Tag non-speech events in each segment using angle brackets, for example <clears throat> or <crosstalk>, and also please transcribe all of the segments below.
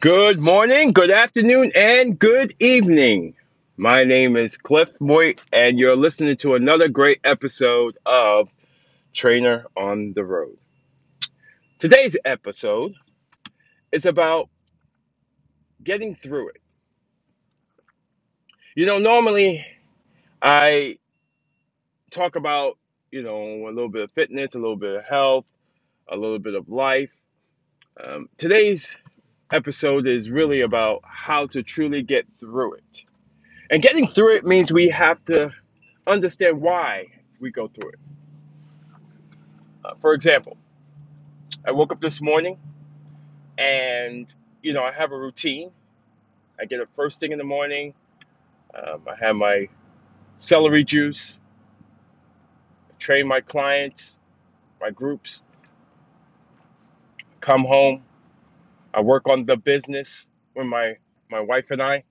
Good morning, good afternoon, and good evening. My name is Cliff Moy, and you're listening to another great episode of Trainer on the Road. Today's episode is about getting through it. You know, normally I talk about, you know, a little bit of fitness, a little bit of health, a little bit of life. Um, today's episode is really about how to truly get through it. And getting through it means we have to understand why we go through it. Uh, for example, I woke up this morning and, you know, I have a routine. I get up first thing in the morning. Um, I have my celery juice, I train my clients, my groups, come home. I work on the business with my, my wife and I.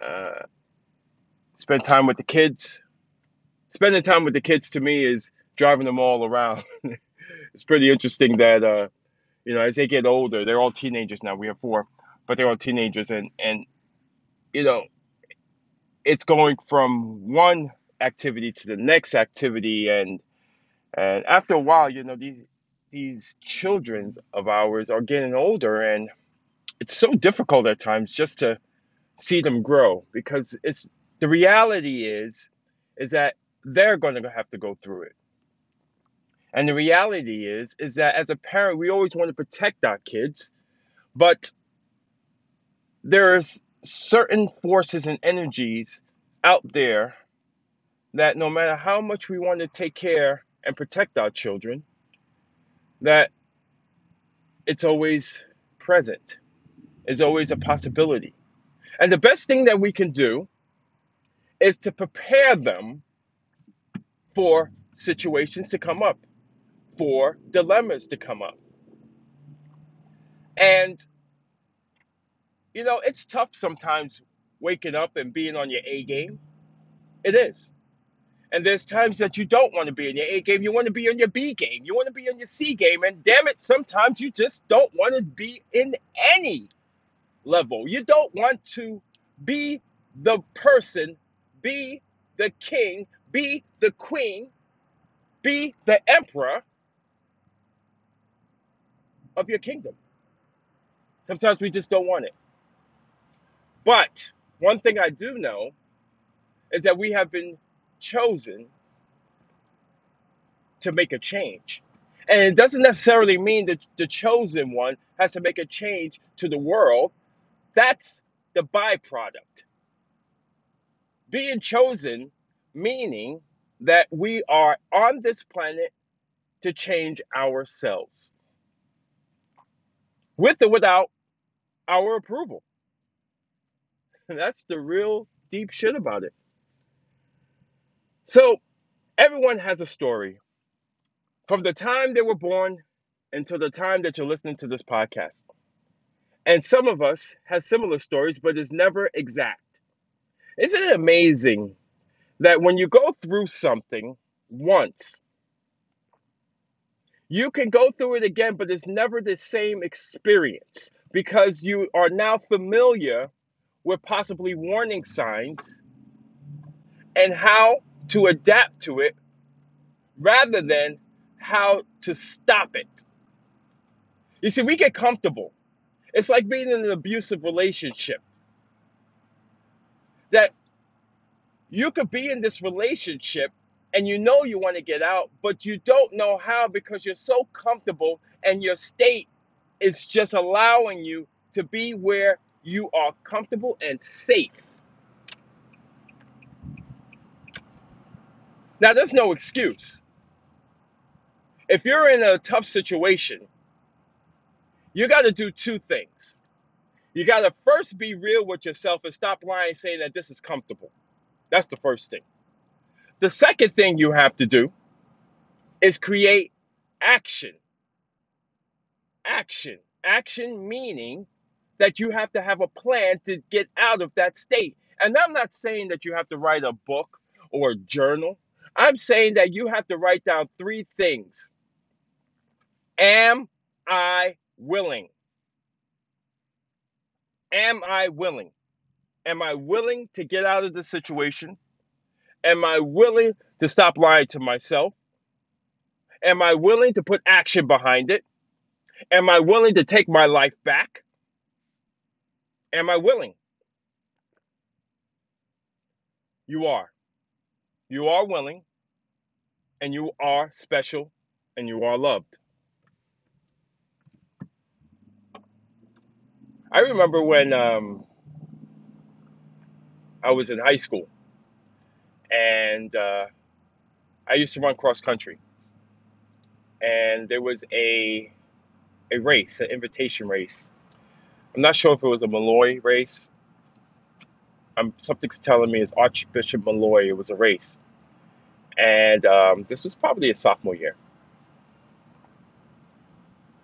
Uh, spend time with the kids. Spending time with the kids to me is driving them all around. <laughs> it's pretty interesting that uh, you know as they get older, they're all teenagers now. We have four, but they're all teenagers, and and you know it's going from one activity to the next activity, and and after a while, you know these these children of ours are getting older, and it's so difficult at times just to see them grow because it's the reality is is that they're going to have to go through it. And the reality is is that as a parent we always want to protect our kids but there's certain forces and energies out there that no matter how much we want to take care and protect our children that it's always present. Is always a possibility. And the best thing that we can do is to prepare them for situations to come up for dilemmas to come up. And you know it's tough sometimes waking up and being on your a game. It is And there's times that you don't want to be in your A game. You want to be in your B game. You want to be in your C game. And damn it, sometimes you just don't want to be in any level. You don't want to be the person, be the king, be the queen, be the emperor of your kingdom. Sometimes we just don't want it. But one thing I do know is that we have been chosen to make a change. And it doesn't necessarily mean that the chosen one has to make a change to the world. That's the byproduct. Being chosen, meaning that we are on this planet to change ourselves, with or without our approval. <laughs> That's the real deep shit about it. So, everyone has a story from the time they were born until the time that you're listening to this podcast. And some of us have similar stories, but it's never exact. Isn't it amazing that when you go through something once, you can go through it again, but it's never the same experience because you are now familiar with possibly warning signs and how to adapt to it rather than how to stop it. You see, we get comfortable. It's like being in an abusive relationship that you could be in this relationship and you know you want to get out, but you don't know how because you're so comfortable and your state is just allowing you to be where you are comfortable and safe. Now, there's no excuse. If you're in a tough situation, you got to do two things. You got to first be real with yourself and stop lying saying that this is comfortable. That's the first thing. The second thing you have to do is create action. Action. Action meaning that you have to have a plan to get out of that state. And I'm not saying that you have to write a book or a journal. I'm saying that you have to write down three things. Am I willing? Am I willing? Am I willing to get out of the situation? Am I willing to stop lying to myself? Am I willing to put action behind it? Am I willing to take my life back? Am I willing? You are. You are willing, and you are special, and you are loved. I remember when um, I was in high school, and uh, I used to run cross country, and there was a a race, an invitation race. I'm not sure if it was a Molloy race. I'm something's telling me it's Archbishop Molloy. It was a race, and um, this was probably a sophomore year.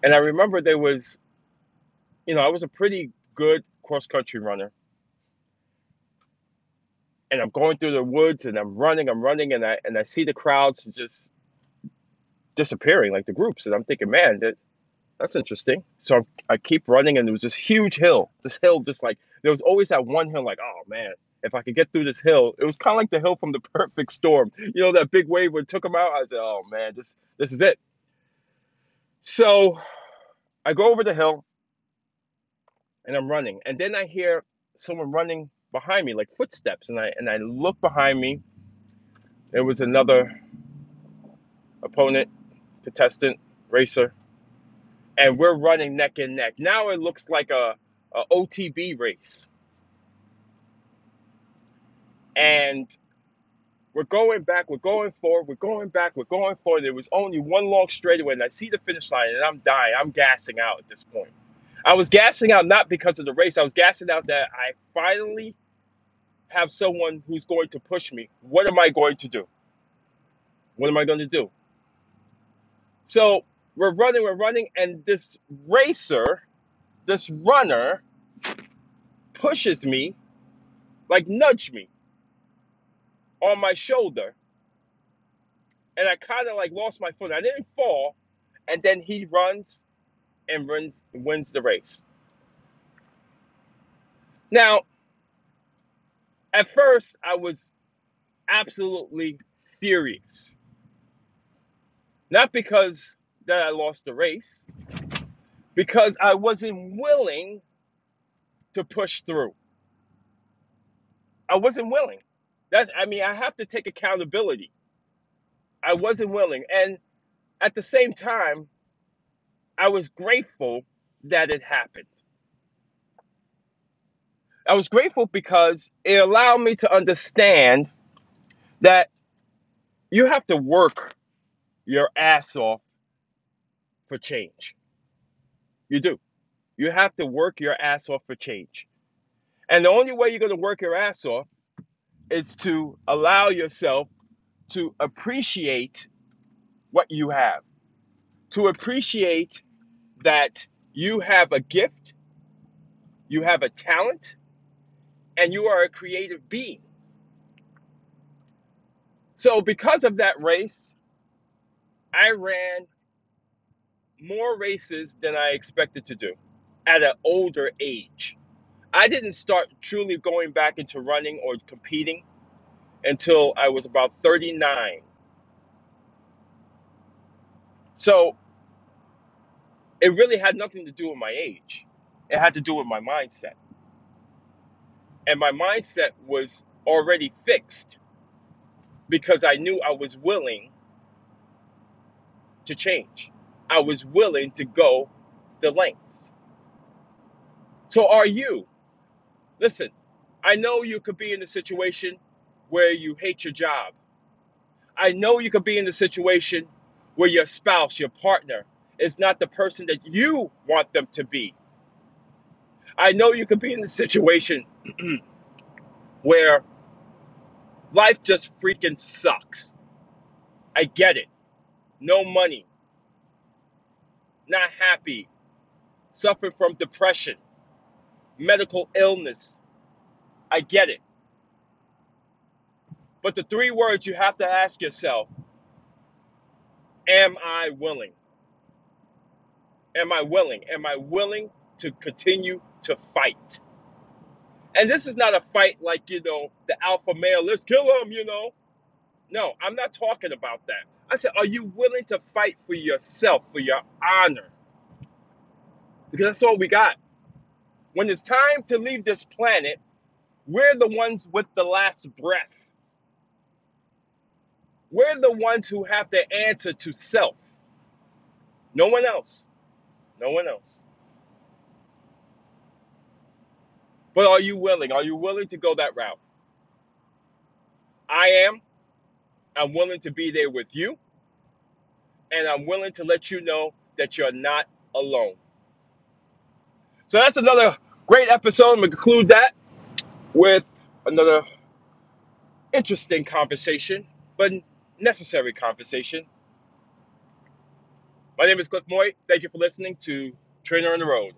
And I remember there was, you know, I was a pretty good cross country runner, and I'm going through the woods and I'm running, I'm running, and I and I see the crowds just disappearing, like the groups, and I'm thinking, man, that that's interesting. So I'm, I keep running, and there was this huge hill. This hill, just like there was always that one hill, like, oh man, if I could get through this hill, it was kind of like the hill from the <laughs> Perfect Storm. You know, that big wave when took him out. I said, oh man, this this is it. So I go over the hill, and I'm running, and then I hear someone running behind me, like footsteps, and I and I look behind me. There was another opponent, contestant, racer, and we're running neck and neck. Now it looks like a, a OTB race, and we're going back, we're going forward, we're going back, we're going forward. There was only one long straightaway, and I see the finish line, and I'm dying. I'm gassing out at this point. I was gassing out not because of the race. I was gassing out that I finally have someone who's going to push me. What am I going to do? What am I going to do? So we're running, we're running, and this racer, this runner, pushes me, like nudge me on my shoulder, and I kind of like lost my foot. I didn't fall, and then he runs and runs wins the race. Now, at first, I was absolutely furious, not because that I lost the race, because I wasn't willing to push through. I wasn't willing. That's I mean, I have to take accountability. I wasn't willing. And at the same time, I was grateful that it happened. I was grateful because it allowed me to understand that you have to work your ass off for change. You do. You have to work your ass off for change. And the only way you're going to work your ass off is to allow yourself to appreciate what you have, to appreciate that you have a gift, you have a talent, and you are a creative being. So, because of that race, I ran more races than I expected to do at an older age. I didn't start truly going back into running or competing until I was about 39. So, it really had nothing to do with my age. It had to do with my mindset. And my mindset was already fixed because I knew I was willing to change. I was willing to go the length. So are you? Listen, I know you could be in a situation where you hate your job. I know you could be in a situation where your spouse, your partner, is not the person that you want them to be. I know you could be in a situation <clears throat> where life just freaking sucks. I get it. No money, not happy, suffering from depression, medical illness. I get it. But the three words you have to ask yourself Am I willing? Am I willing? Am I willing to continue to fight? And this is not a fight like, you know, the alpha male, let's kill him, you know. No, I'm not talking about that. I said, are you willing to fight for yourself, for your honor? Because that's all we got. When it's time to leave this planet, we're the ones with the last breath. We're the ones who have to answer to self. No one else. No one else. But are you willing? Are you willing to go that route? I am. I'm willing to be there with you. And I'm willing to let you know that you're not alone. So that's another great episode. I'm going to conclude that with another interesting conversation, but necessary conversation. My name is Cliff Moy. Thank you for listening to Trainer on the Road.